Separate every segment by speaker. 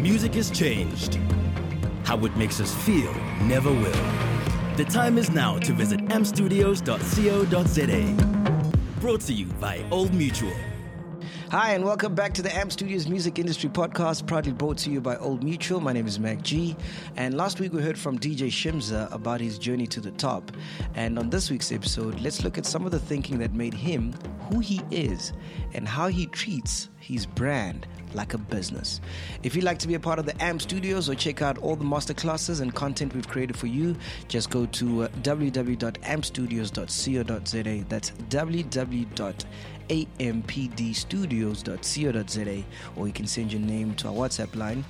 Speaker 1: Music has changed. How it makes us feel never will. The time is now to visit amstudios.co.za. Brought to you by Old Mutual.
Speaker 2: Hi, and welcome back to the Amp Studios Music Industry Podcast, proudly brought to you by Old Mutual. My name is Mac G, and last week we heard from DJ Shimza about his journey to the top. And on this week's episode, let's look at some of the thinking that made him who he is and how he treats his brand like a business. If you'd like to be a part of the AMP studios or check out all the masterclasses and content we've created for you, just go to uh, www.ampstudios.co.za. That's www.ampdstudios.co.za. Or you can send your name to our WhatsApp line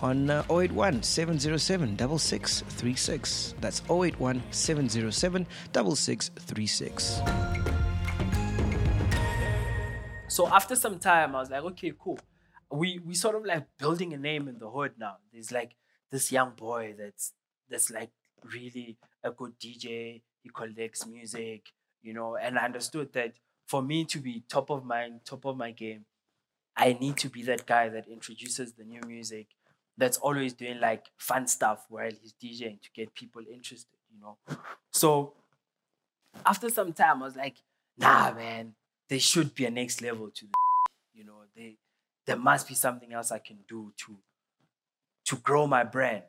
Speaker 2: on uh, 081 707 6636. That's 081 707 6636.
Speaker 3: So after some time, I was like, okay, cool. We we sort of like building a name in the hood now. There's like this young boy that's that's like really a good DJ. He collects music, you know. And I understood that for me to be top of mind, top of my game, I need to be that guy that introduces the new music, that's always doing like fun stuff while he's DJing to get people interested, you know. So after some time, I was like, nah, man, there should be a next level to the you know they there must be something else i can do to to grow my brand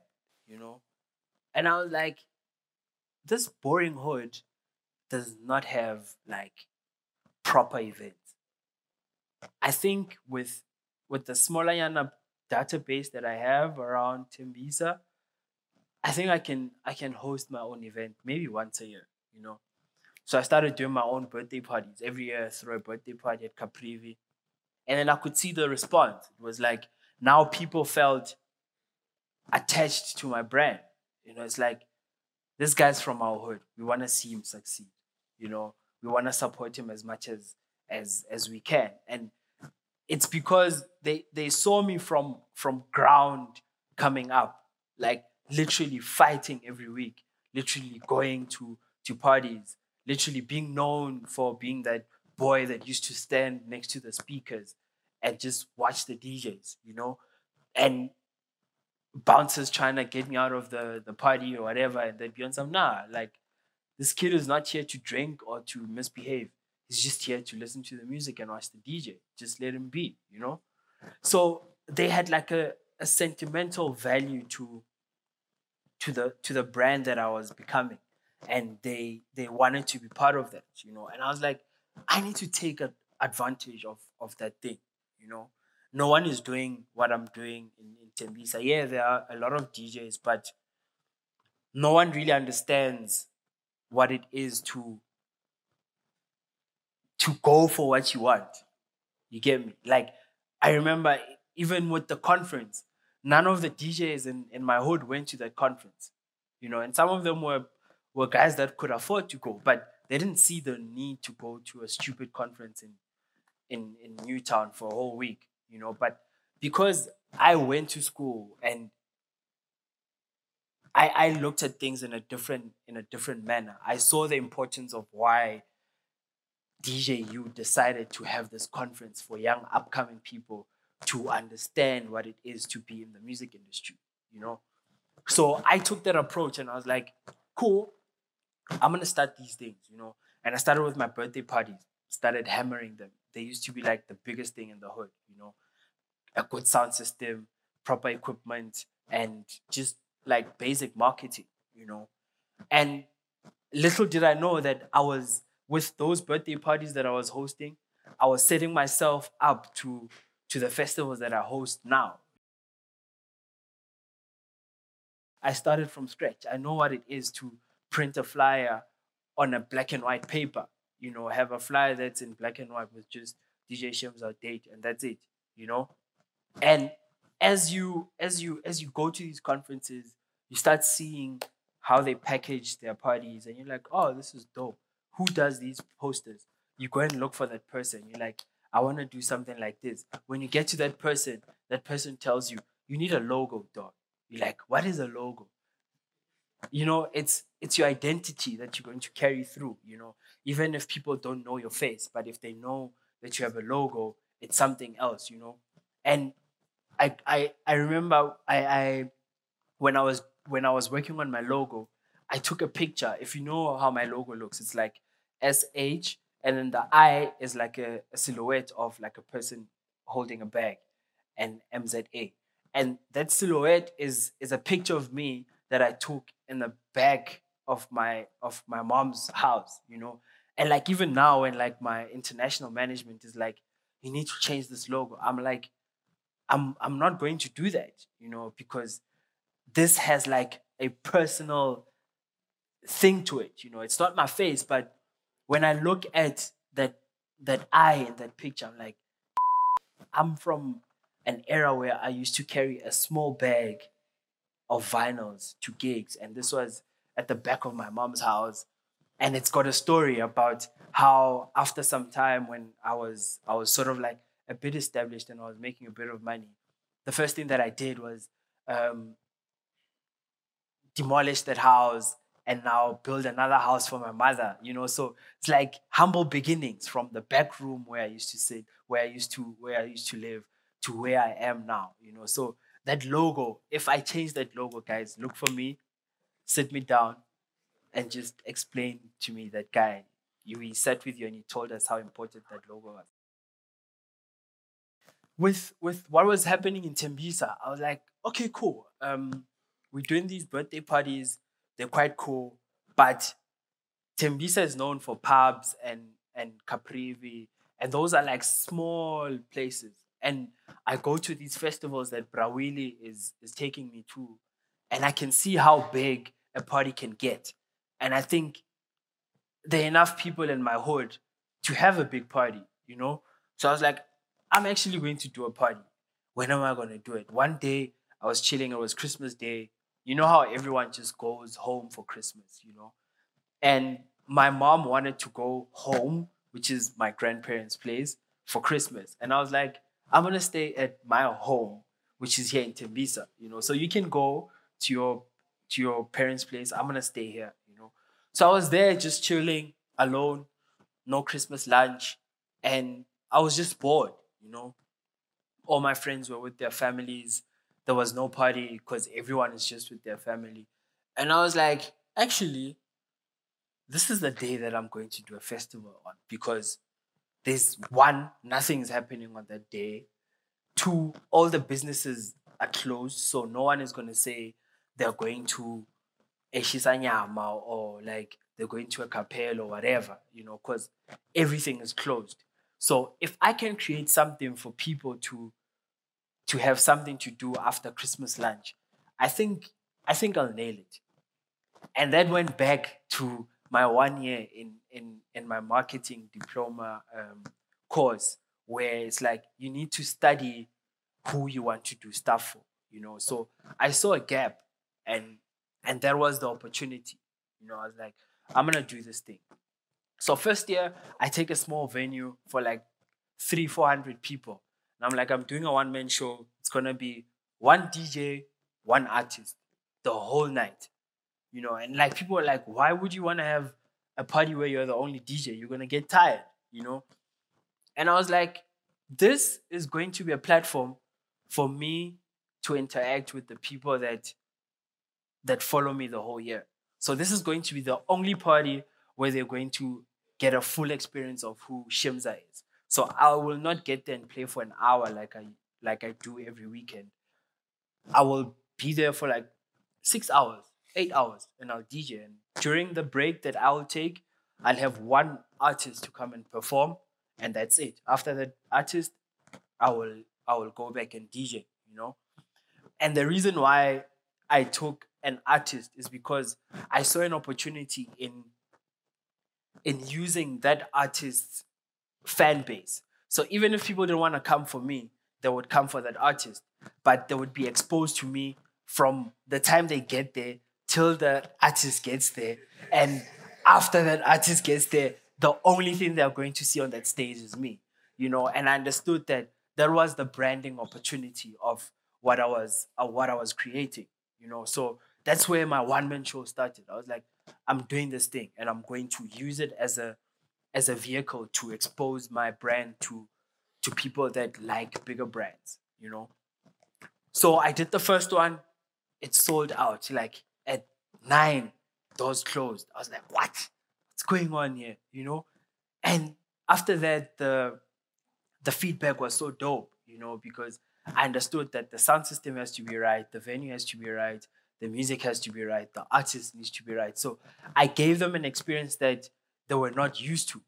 Speaker 3: you know and i was like this boring hood does not have like proper event. i think with with the smaller yana database that i have around Tembisa, i think i can i can host my own event maybe once a year you know so I started doing my own birthday parties. Every year throw a birthday party at Caprivi. And then I could see the response. It was like now people felt attached to my brand. You know, it's like this guy's from our hood. We want to see him succeed. You know, we want to support him as much as as as we can. And it's because they they saw me from from ground coming up, like literally fighting every week, literally going to to parties, literally being known for being that boy that used to stand next to the speakers and just watch the DJs, you know, and bouncers trying to get me out of the, the party or whatever, and they'd be on some nah, like this kid is not here to drink or to misbehave. He's just here to listen to the music and watch the DJ. Just let him be, you know? So they had like a, a sentimental value to to the to the brand that I was becoming and they they wanted to be part of that, you know. And I was like, I need to take a, advantage of of that thing, you know. No one is doing what I'm doing in, in Tembisa. Yeah, there are a lot of DJs, but no one really understands what it is to to go for what you want. You get me? Like I remember even with the conference, none of the DJs in, in my hood went to that conference. You know, and some of them were were guys that could afford to go, but they didn't see the need to go to a stupid conference in in in Newtown for a whole week, you know. But because I went to school and I, I looked at things in a different in a different manner. I saw the importance of why DJU decided to have this conference for young upcoming people to understand what it is to be in the music industry, you know. So I took that approach and I was like, cool, I'm gonna start these things, you know. And I started with my birthday parties, started hammering them. They used to be like the biggest thing in the hood, you know. A good sound system, proper equipment, and just like basic marketing, you know. And little did I know that I was with those birthday parties that I was hosting, I was setting myself up to to the festivals that I host now. I started from scratch. I know what it is to print a flyer on a black and white paper. You know, have a flyer that's in black and white with just DJ Shimza date, and that's it. You know, and as you as you as you go to these conferences, you start seeing how they package their parties, and you're like, oh, this is dope. Who does these posters? You go and look for that person. You're like, I want to do something like this. When you get to that person, that person tells you, you need a logo, dog. You're like, what is a logo? you know it's it's your identity that you're going to carry through you know even if people don't know your face but if they know that you have a logo it's something else you know and I I I remember I I when I was when I was working on my logo, I took a picture. If you know how my logo looks, it's like SH and then the I is like a, a silhouette of like a person holding a bag and MZA. And that silhouette is is a picture of me that I took in the back of my of my mom's house, you know. And like even now when like my international management is like, you need to change this logo. I'm like, I'm I'm not going to do that, you know, because this has like a personal thing to it. You know, it's not my face, but when I look at that that eye in that picture, I'm like, I'm from an era where I used to carry a small bag of vinyls to gigs, and this was at the back of my mom's house, and it's got a story about how after some time when I was I was sort of like a bit established and I was making a bit of money, the first thing that I did was um, demolish that house and now build another house for my mother you know? So it's like humble beginnings from the back room where i used to sit where i used to where i used to live to where i am now you know? So that logo if i change that logo guys look for me sit me down and just explain to me that guy you we sat with you and you told us how important that logo was with with what was happening in Tembisa, I was like, okay, cool. Um, we're doing these birthday parties they're quite cool. But Tembisa is known for pubs and and Caprivi, and those are like small places. And I go to these festivals that Brawili is is taking me to, and I can see how big a party can get. And I think there are enough people in my hood to have a big party, you know? So I was like, I'm actually going to do a party. When am I going to do it? One day I was chilling, it was Christmas Day you know how everyone just goes home for Christmas, you know? And my mom wanted to go home, which is my grandparents' place, for Christmas. And I was like, I'm gonna stay at my home, which is here in Tembisa, you know. So you can go to your to your parents' place. I'm gonna stay here, you know. So I was there just chilling alone, no Christmas lunch, and I was just bored, you know. All my friends were with their families there was no party because everyone is just with their family. And I was like, actually, this is the day that I'm going to do a festival on because there's one, nothing is happening on that day. Two, all the businesses are closed, so no one is going to say they're going to Eshisanyama or like they're going to a capel or whatever, you know, because everything is closed. So if I can create something for people to to have something to do after Christmas lunch, I think I think I'll nail it. And that went back to my one year in in in my marketing diploma um, course, where it's like you need to study who you want to do stuff for, you know. So I saw a gap, and and that was the opportunity. You know, I was like, I'm gonna do this thing. So first year, I take a small venue for like three, four hundred people, and I'm like, I'm doing a one man show. It's gonna be one DJ, one artist, the whole night. You know, and like people are like, why would you want to have a party where you're the only DJ? You're gonna get tired, you know? And I was like, this is going to be a platform for me to interact with the people that that follow me the whole year. So this is going to be the only party where they're going to get a full experience of who Shimza is. So I will not get there and play for an hour like I like I do every weekend. I will be there for like six hours, eight hours, and I'll DJ. And during the break that I will take, I'll have one artist to come and perform, and that's it. After that artist, I will I will go back and DJ, you know. And the reason why I took an artist is because I saw an opportunity in in using that artist's fan base. So even if people didn't want to come for me, they would come for that artist. But they would be exposed to me from the time they get there till the artist gets there. And after that artist gets there, the only thing they're going to see on that stage is me. You know, and I understood that that was the branding opportunity of what I was uh, what I was creating. You know, so that's where my one man show started. I was like, I'm doing this thing and I'm going to use it as a as a vehicle to expose my brand to to people that like bigger brands you know So I did the first one. It sold out. Like at nine, doors closed. I was like, what? What's going on here? You know? And after that, the the feedback was so dope, you know, because I understood that the sound system has to be right, the venue has to be right, the music has to be right, the artist needs to be right. So I gave them an experience that they were not used to.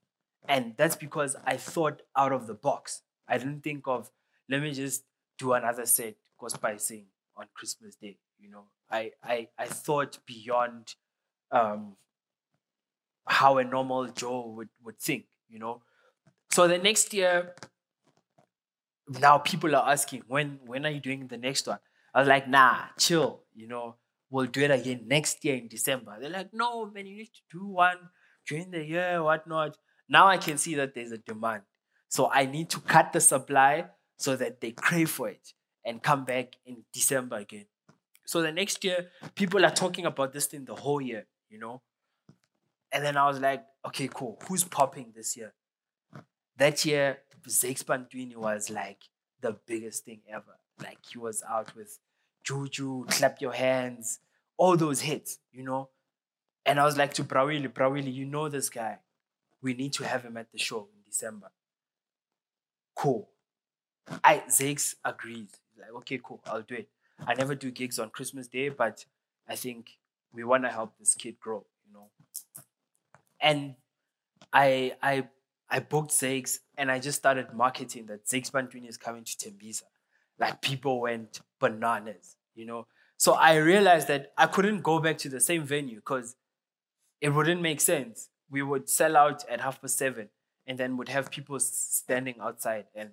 Speaker 3: And that's because I thought out of the box. I didn't think of, let me just do another set, gospel sing on Christmas Day. You know, I, I, I thought beyond um, how a normal Joe would, would think, you know. So the next year, now people are asking, when when are you doing the next one? I was like, nah, chill, you know, we'll do it again next year in December. They're like, no, man, you need to do one during the year, whatnot. Now I can see that there's a demand. So I need to cut the supply so that they crave for it and come back in December again. So the next year, people are talking about this thing the whole year, you know? And then I was like, okay, cool. Who's popping this year? That year, Zakes Bantwini was like the biggest thing ever. Like he was out with Juju, Clap Your Hands, all those hits, you know? And I was like to Brawili, Brawili, you know this guy. We need to have him at the show in December. Cool. I Zakes agrees. Like, okay, cool, I'll do it. I never do gigs on Christmas Day, but I think we want to help this kid grow, you know. And I I I booked Zakes and I just started marketing that Zakes Bantwini is coming to Tembisa. Like people went bananas, you know. So I realized that I couldn't go back to the same venue because it wouldn't make sense. We would sell out at half past seven and then would have people standing outside and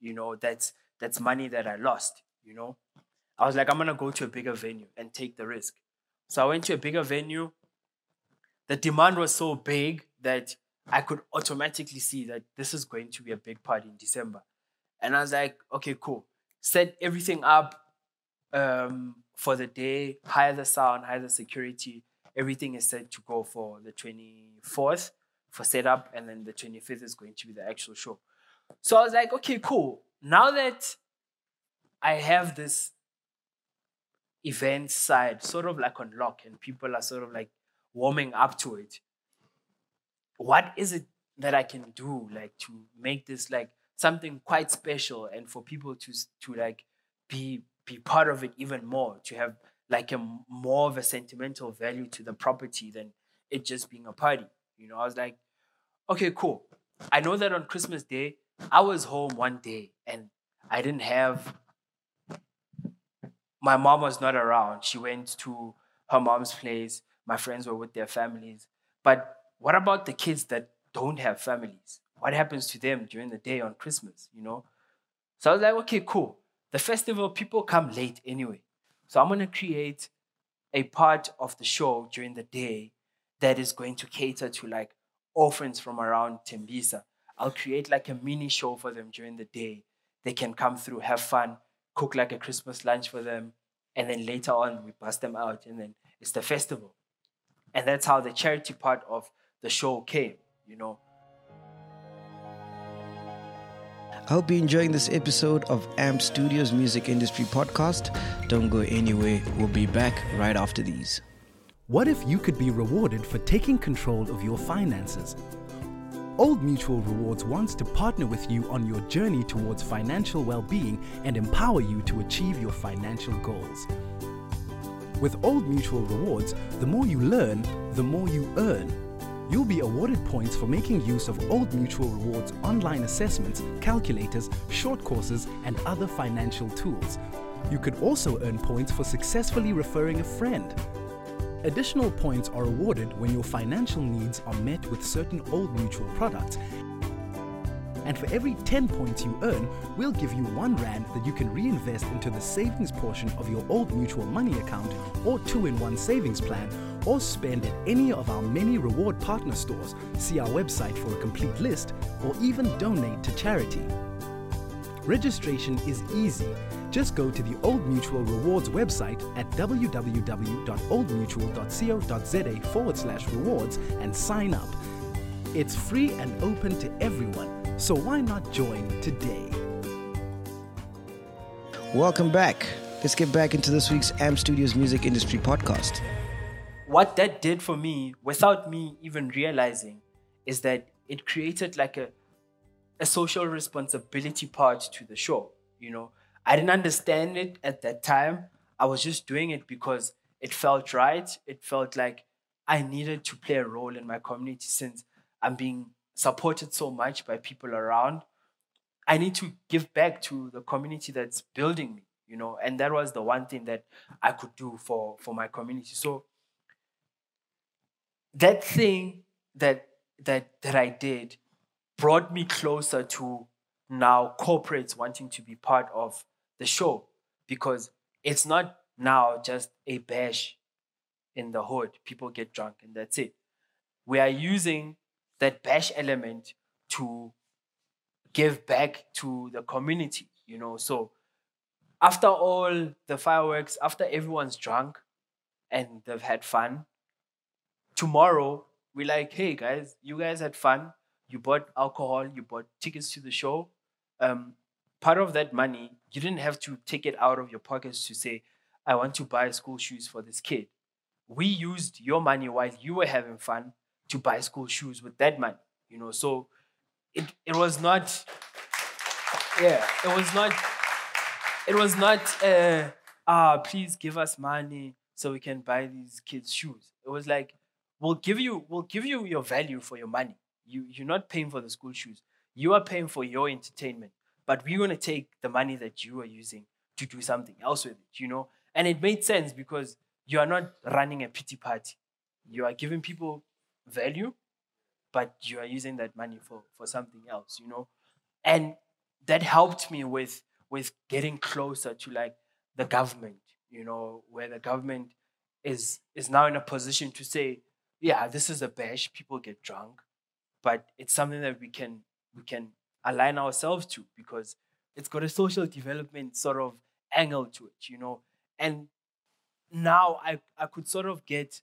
Speaker 3: you know that's that's money that I lost, you know. I was like, I'm gonna go to a bigger venue and take the risk. So I went to a bigger venue. The demand was so big that I could automatically see that this is going to be a big party in December. And I was like, okay, cool. Set everything up um, for the day, hire the sound, hire the security. Everything is set to go for the 24th for setup, and then the 25th is going to be the actual show. So I was like, okay, cool. Now that I have this event side sort of like on lock and people are sort of like warming up to it, what is it that I can do like to make this like something quite special and for people to to like be be part of it even more to have like a more of a sentimental value to the property than it just being a party. You know i was like okay cool. I know that on christmas day i was home one day and i didn't have my mom was not around. She went to her mom's place. My friends were with their families. But what about the kids that don't have families? What happens to them during the day on Christmas, you know? So I was like, okay, cool. The festival, people come late anyway. So I'm going to create a part of the show during the day that is going to cater to like orphans from around Tembisa. I'll create like a mini show for them during the day. They can come through, have fun, cook like a Christmas lunch for them. And then later on, we bust them out, and then it's the festival. And that's how the charity part of the show came, you know.
Speaker 2: I hope you're enjoying this episode of AMP Studios Music Industry Podcast. Don't go anywhere. We'll be back right after these.
Speaker 4: What if you could be rewarded for taking control of your finances? Old Mutual Rewards wants to partner with you on your journey towards financial well being and empower you to achieve your financial goals. With Old Mutual Rewards, the more you learn, the more you earn. You'll be awarded points for making use of Old Mutual Rewards online assessments, calculators, short courses, and other financial tools. You could also earn points for successfully referring a friend. Additional points are awarded when your financial needs are met with certain Old Mutual products. And for every 10 points you earn, we'll give you 1 Rand that you can reinvest into the savings portion of your Old Mutual money account or 2 in 1 savings plan or spend at any of our many reward partner stores, see our website for a complete list, or even donate to charity. Registration is easy. Just go to the Old Mutual Rewards website at www.oldmutual.co.za forward slash rewards and sign up. It's free and open to everyone, so why not join today?
Speaker 2: Welcome back. let's get back into this week's Amp Studios Music Industry Podcast.
Speaker 3: What that did for me without me even realizing is that it created like a a social responsibility part to the show you know? I didn't understand it at that time. I was just doing it because it felt right. It felt like i needed to play a role in my community since i'm being supported so much by people around. I need to give back to the community that's building me you know? And that was the one thing that i could do for for my community. So that thing that that that I did brought me closer to now corporates wanting to be part of the show because it's not now just a bash in the hood. People get drunk and that's it. We are using that bash element to give back to the community, you know. So after all the fireworks, after everyone's drunk and they've had fun, tomorrow we're like, hey guys, you guys had fun. You bought alcohol, you bought tickets to the show. Um, part of that money, you didn't have to take it out of your pockets to say, I want to buy school shoes for this kid. We used your money while you were having fun to buy school shoes with that money, you know. So it it was not yeah, it was not it was not uh ah please give us money so we can buy these kids shoes. It was like we'll give you we'll give you your value for your money. You you're not paying for the school shoes. You are paying for your entertainment. But we're gonna take the money that you are using to do something else with it, you know? And it made sense because you are not running a pity party. You are giving people value, but you are using that money for, for something else, you know? And that helped me with with getting closer to like the government, you know, where the government is is now in a position to say, yeah, this is a bash, people get drunk, but it's something that we can we can align ourselves to because it's got a social development sort of angle to it, you know. And now I, I could sort of get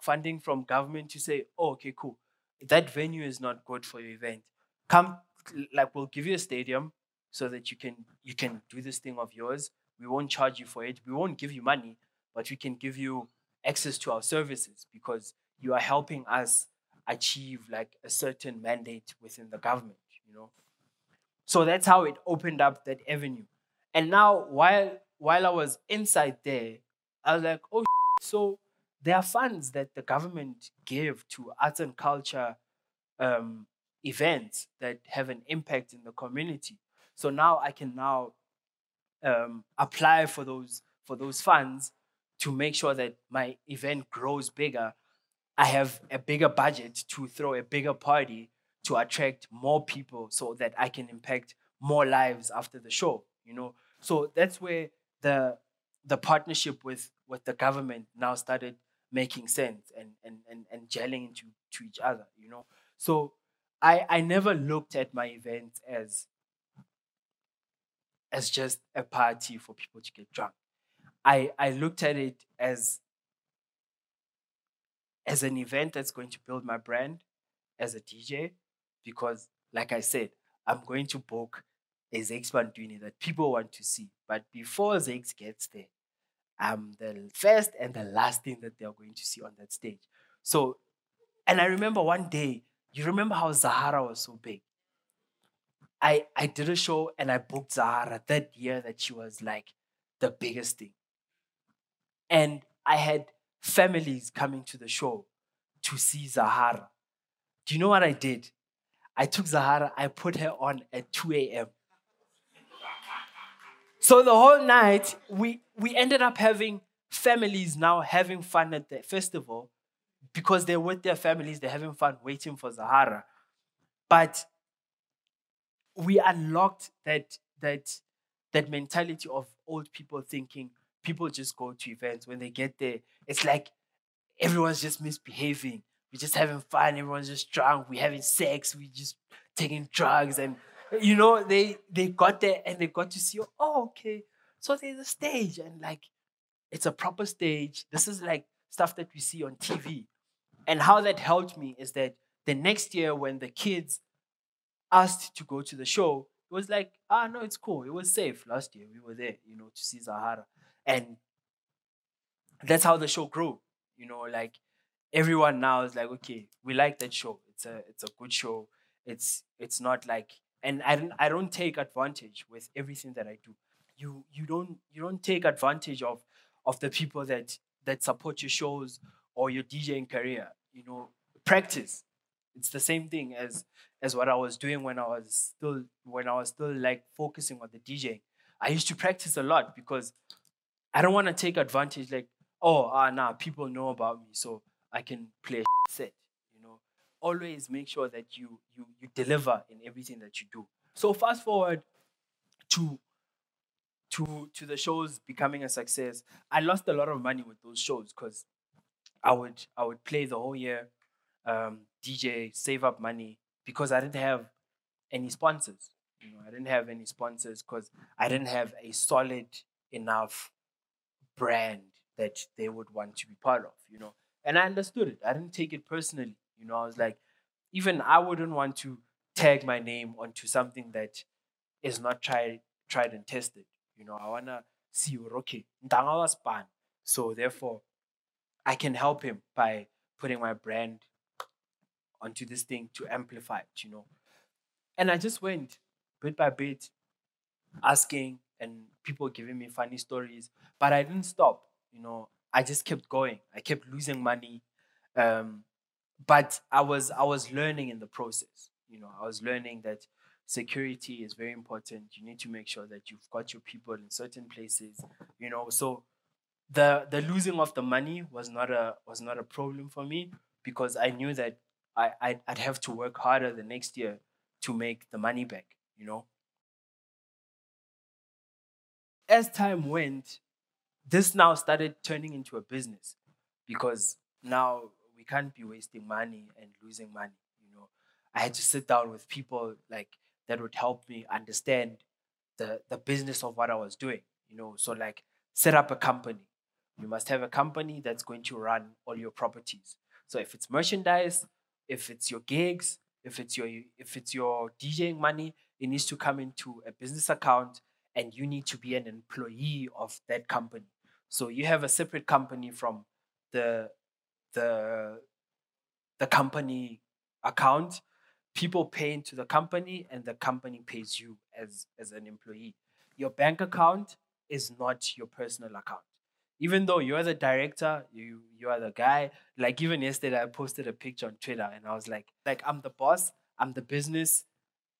Speaker 3: funding from government to say, oh, okay, cool. That venue is not good for your event. Come, like we'll give you a stadium so that you can you can do this thing of yours. We won't charge you for it. We won't give you money, but we can give you access to our services because you are helping us achieve like a certain mandate within the government, you know. So that's how it opened up that avenue. And now while while I was inside there, I was like, oh, so there are funds that the government give to arts and culture um, events that have an impact in the community. So now I can now um, apply for those for those funds to make sure that my event grows bigger. I have a bigger budget to throw a bigger party to attract more people so that I can impact more lives after the show, you know. So that's where the the partnership with with the government now started making sense and and and, and gelling into to each other, you know. So I I never looked at my events as as just a party for people to get drunk. I I looked at it as as an event that's going to build my brand as a DJ because like I said, I'm going to book a Zakes Bantwini that people want to see. But before Zakes gets there, I'm the first and the last thing that they're going to see on that stage. So, and I remember one day, you remember how Zahara was so big? I, I did a show and I booked Zahara that year that she was like the biggest thing. And I had families coming to the show to see Zahara. Do you know what I did? I took Zahara, I put her on at 2 a.m. So the whole night, we, we ended up having families now having fun at the festival because they're with their families, they're having fun waiting for Zahara. But we unlocked that that that mentality of old people thinking people just go to events when they get there it's like everyone's just misbehaving. We're just having fun. Everyone's just drunk. We're having sex. We're just taking drugs. And you know they they got there and they got to see oh okay. So there's a stage and like it's a proper stage. This is like stuff that we see on tv and how that helped me is that the next year when the kids asked to go to the show, It was like, ah, no, it's cool. It was safe last year. We were there, you know, to see Zahara. And that's how the show grew. You know, like everyone now is like, okay, we like that show. It's a it's a good show. It's it's not like and I don't I don't take advantage with everything that I do. You you don't you don't take advantage of of the people that that support your shows or your DJing career. You know, practice. It's the same thing as as what I was doing when I was still when I was still like focusing on the DJing. I used to practice a lot because I don't want to take advantage like, oh ah nah, people know about me, so I can play a set. You know, always make sure that you you you deliver in everything that you do. So fast forward to to to the shows becoming a success. I lost a lot of money with those shows because I would I would play the whole year, um, DJ, save up money because I didn't have any sponsors. You know, I didn't have any sponsors because I didn't have a solid enough brand that they would want to be part of. You know, and I understood it. I didn't take it personally. You know, I was like, even I wouldn't want to tag my name onto something that is not tried tried and tested. You know, I wanna see okay, was ban. So therefore, I can help him by putting my brand onto this thing to amplify it, you know. And I just went bit by bit, asking and people giving me funny stories, but I didn't stop, you know. I just kept going. I kept losing money, um, but I was I was learning in the process. You know, I was learning that security is very important. You need to make sure that you've got your people in certain places, you know. So the the losing of the money was not a was not a problem for me because I knew that I I'd, I'd have to work harder the next year to make the money back, you know. As time went, this now started turning into a business because now we can't be wasting money and losing money, you know. I had to sit down with people like that would help me understand the the business of what I was doing. You know, so like set up a company. You must have a company that's going to run all your properties. So if it's merchandise, if it's your gigs, if it's your if it's your DJing money, it needs to come into a business account and you need to be an employee of that company. So you have a separate company from the the the company account. People pay into the company and the company pays you as as an employee. Your bank account is not your personal account. Even though you're the director you you are the guy like even yesterday i posted a picture on twitter and i was like like i'm the boss i'm the business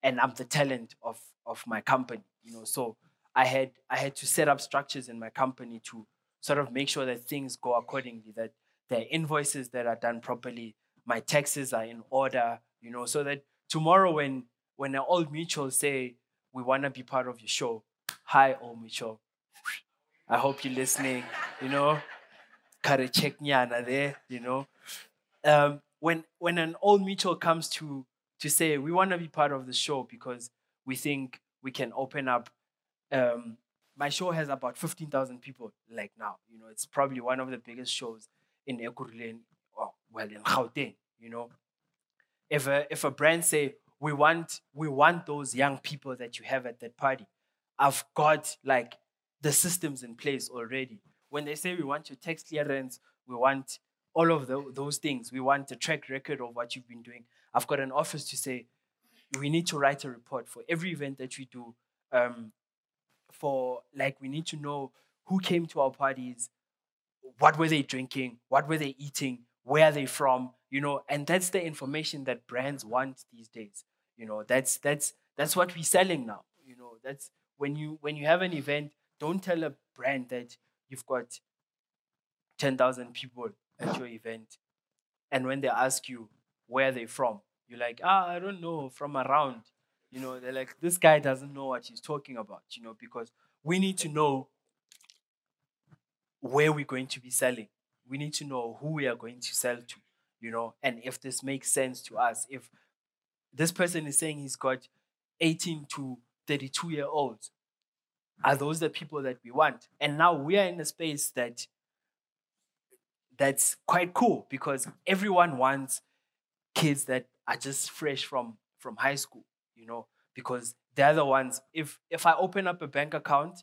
Speaker 3: and i'm the talent of of my company you know? So i had i had to set up structures in my company to sort of make sure that things go accordingly that there are invoices that are done properly my taxes are in order you know, so that tomorrow when when an old mutual say we want to be part of your show, hi old mutual, I hope you're listening. You know, kare check there. You know, um, when when an old mutual comes to to say we want to be part of the show because we think we can open up. Um, my show has about fifteen thousand people. Like now, you know, it's probably one of the biggest shows in Ekurhuleni, or well in Gauteng. You know, if a if a brand say we want we want those young people that you have at that party, I've got like the systems in place already. When they say we want your tax clearance, we want all of the, those things. We want a track record of what you've been doing. I've got an office to say we need to write a report for every event that we do. Um, for like we need to know who came to our parties, what were they drinking, what were they eating, where are they from, you know and that's the information that brands want these days you know. That's that's that's what we're selling now you know. That's when you when you have an event don't tell a brand that you've got 10,000 people at your event and when they ask you where they from you're like ah i don't know from around you know they're like this guy doesn't know what he's talking about you know because we need to know where we're going to be selling. We need to know who we are going to sell to you know, and if this makes sense to us, if this person is saying he's got 18 to 32 year olds, are those the people that we want? And now we are in a space that that's quite cool because everyone wants kids that are just fresh from from high school, you know, because they're the ones. If if I open up a bank account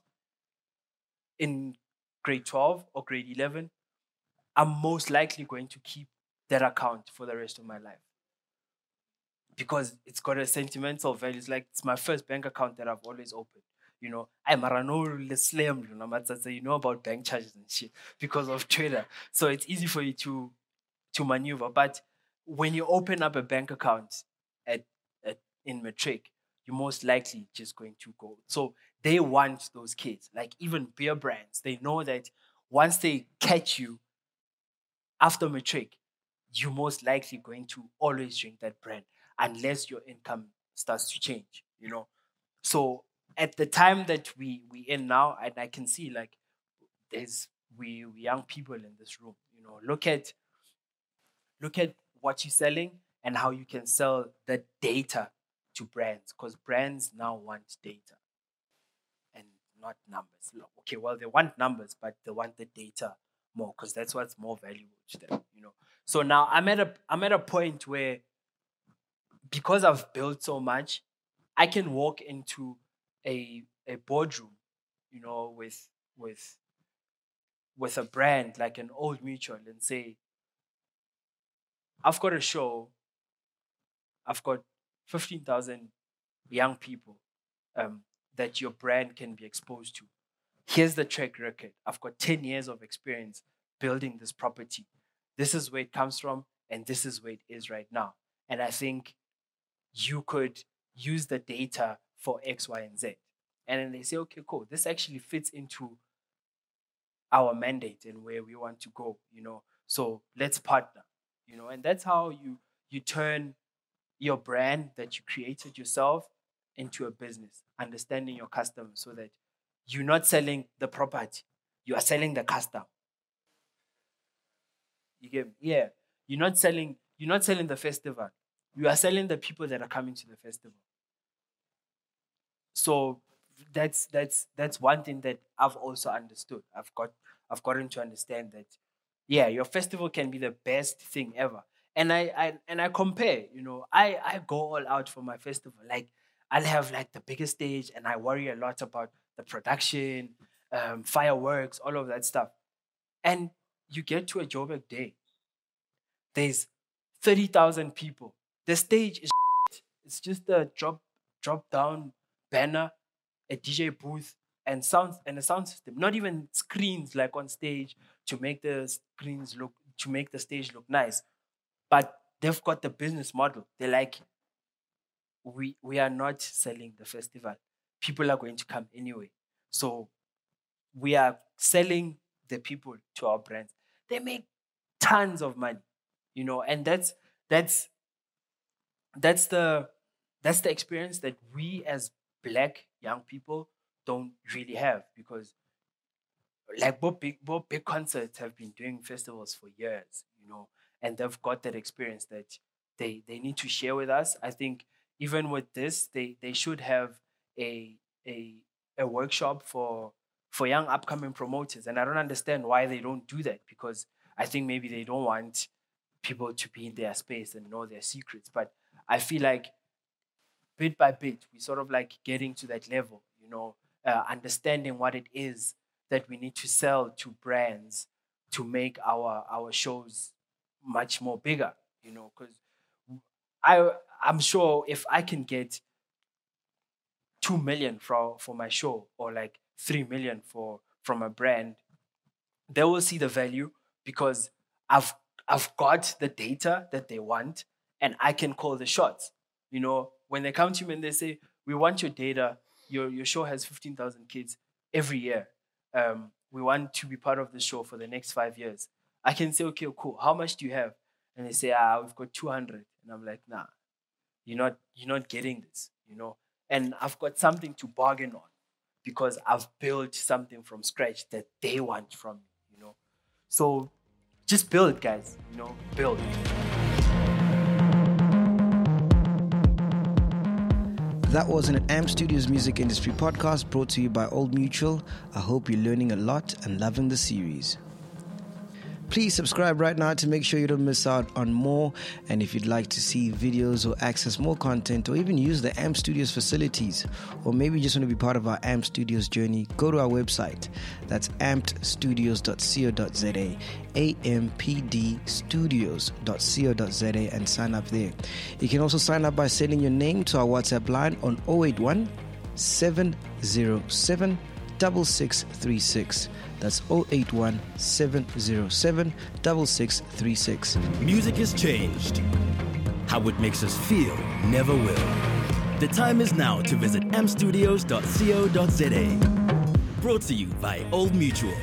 Speaker 3: in grade 12 or grade 11, I'm most likely going to keep that account for the rest of my life because it's got a sentimental value. It's like it's my first bank account that I've always opened. You know, I'm a slam, you know, you know about bank charges and shit because of Twitter. So it's easy for you to to maneuver. But when you open up a bank account at in matric, you're most likely just going to go. So they want those kids, like even beer brands. They know that once they catch you after matric, you're most likely going to always drink that brand unless your income starts to change, you know. So at the time that we we in now, and I can see like there's we, we young people in this room, you know, look at look at what you're selling and how you can sell the data to brands because brands now want data and not numbers. Okay, well they want numbers, but they want the data more because that's what's more valuable to them, you know. So now I'm at a I'm at a point where because I've built so much, I can walk into a a boardroom, you know, with with with a brand like an old mutual and say, I've got a show, I've got 15,000 young people um, that your brand can be exposed to. Here's the track record. I've got 10 years of experience building this property. This is where it comes from, and this is where it is right now. And I think you could use the data for X, Y, and Z. And then they say, okay, cool. This actually fits into our mandate and where we want to go, you know. So let's partner, you know, and that's how you you turn your brand that you created yourself into a business, understanding your customers so that you're not selling the property, you are selling the customer. You get yeah. You're not selling, you're not selling the festival. You are selling the people that are coming to the festival. So that's that's that's one thing that I've also understood. I've got I've gotten to understand that yeah, your festival can be the best thing ever. And I, I and I compare, you know, I I go all out for my festival. Like I'll have like the biggest stage and I worry a lot about the production, um, fireworks, all of that stuff. And you get to a Joburg day. There's 30,000 people. The stage is it's just a drop drop down banner a DJ booth and sound and a sound system. Not even screens like on stage to make the screens look to make the stage look nice. But they've got the business model. They're like, we we are not selling the festival. People are going to come anyway. So we are selling the people to our brands. They make tons of money, you know, and that's that's that's the that's the experience that we as black young people don't really have because like both big both big concerts have been doing festivals for years, you know, and they've got that experience that they they need to share with us. I think even with this, they they should have a a a workshop for for young upcoming promoters. And I don't understand why they don't do that because I think maybe they don't want people to be in their space and know their secrets. But I feel like bit by bit, we sort of like getting to that level, you know, uh, understanding what it is that we need to sell to brands to make our our shows much more bigger, you know, because I I'm sure if I can get two million for for my show or like three million for from a brand, they will see the value because I've I've got the data that they want and I can call the shots. You know, when they come to me and they say, "We want your data. Your your show has fifteen thousand kids every year. Um, we want to be part of the show for the next five years." I can say, "Okay, cool. How much do you have?" And they say, "Ah, we've got 200." And I'm like, "Nah, you're not you're not getting this, you know." And I've got something to bargain on because I've built something from scratch that they want from me, you know. So just build, guys, you know, build.
Speaker 2: That was an AMP Studios music industry podcast brought to you by Old Mutual. I hope you're learning a lot and loving the series. Please subscribe right now to make sure you don't miss out on more. And if you'd like to see videos or access more content or even use the AMP Studios facilities, or maybe you just want to be part of our AMP Studios journey, go to our website. That's ampedstudios.co.za, ampdstudios.co.za, and sign up there. You can also sign up by sending your name to our WhatsApp line on 081 707 6636. That's 081 707 6636.
Speaker 1: Music has changed. How it makes us feel never will. The time is now to visit ampstudios.co.za. Brought to you by Old Mutual.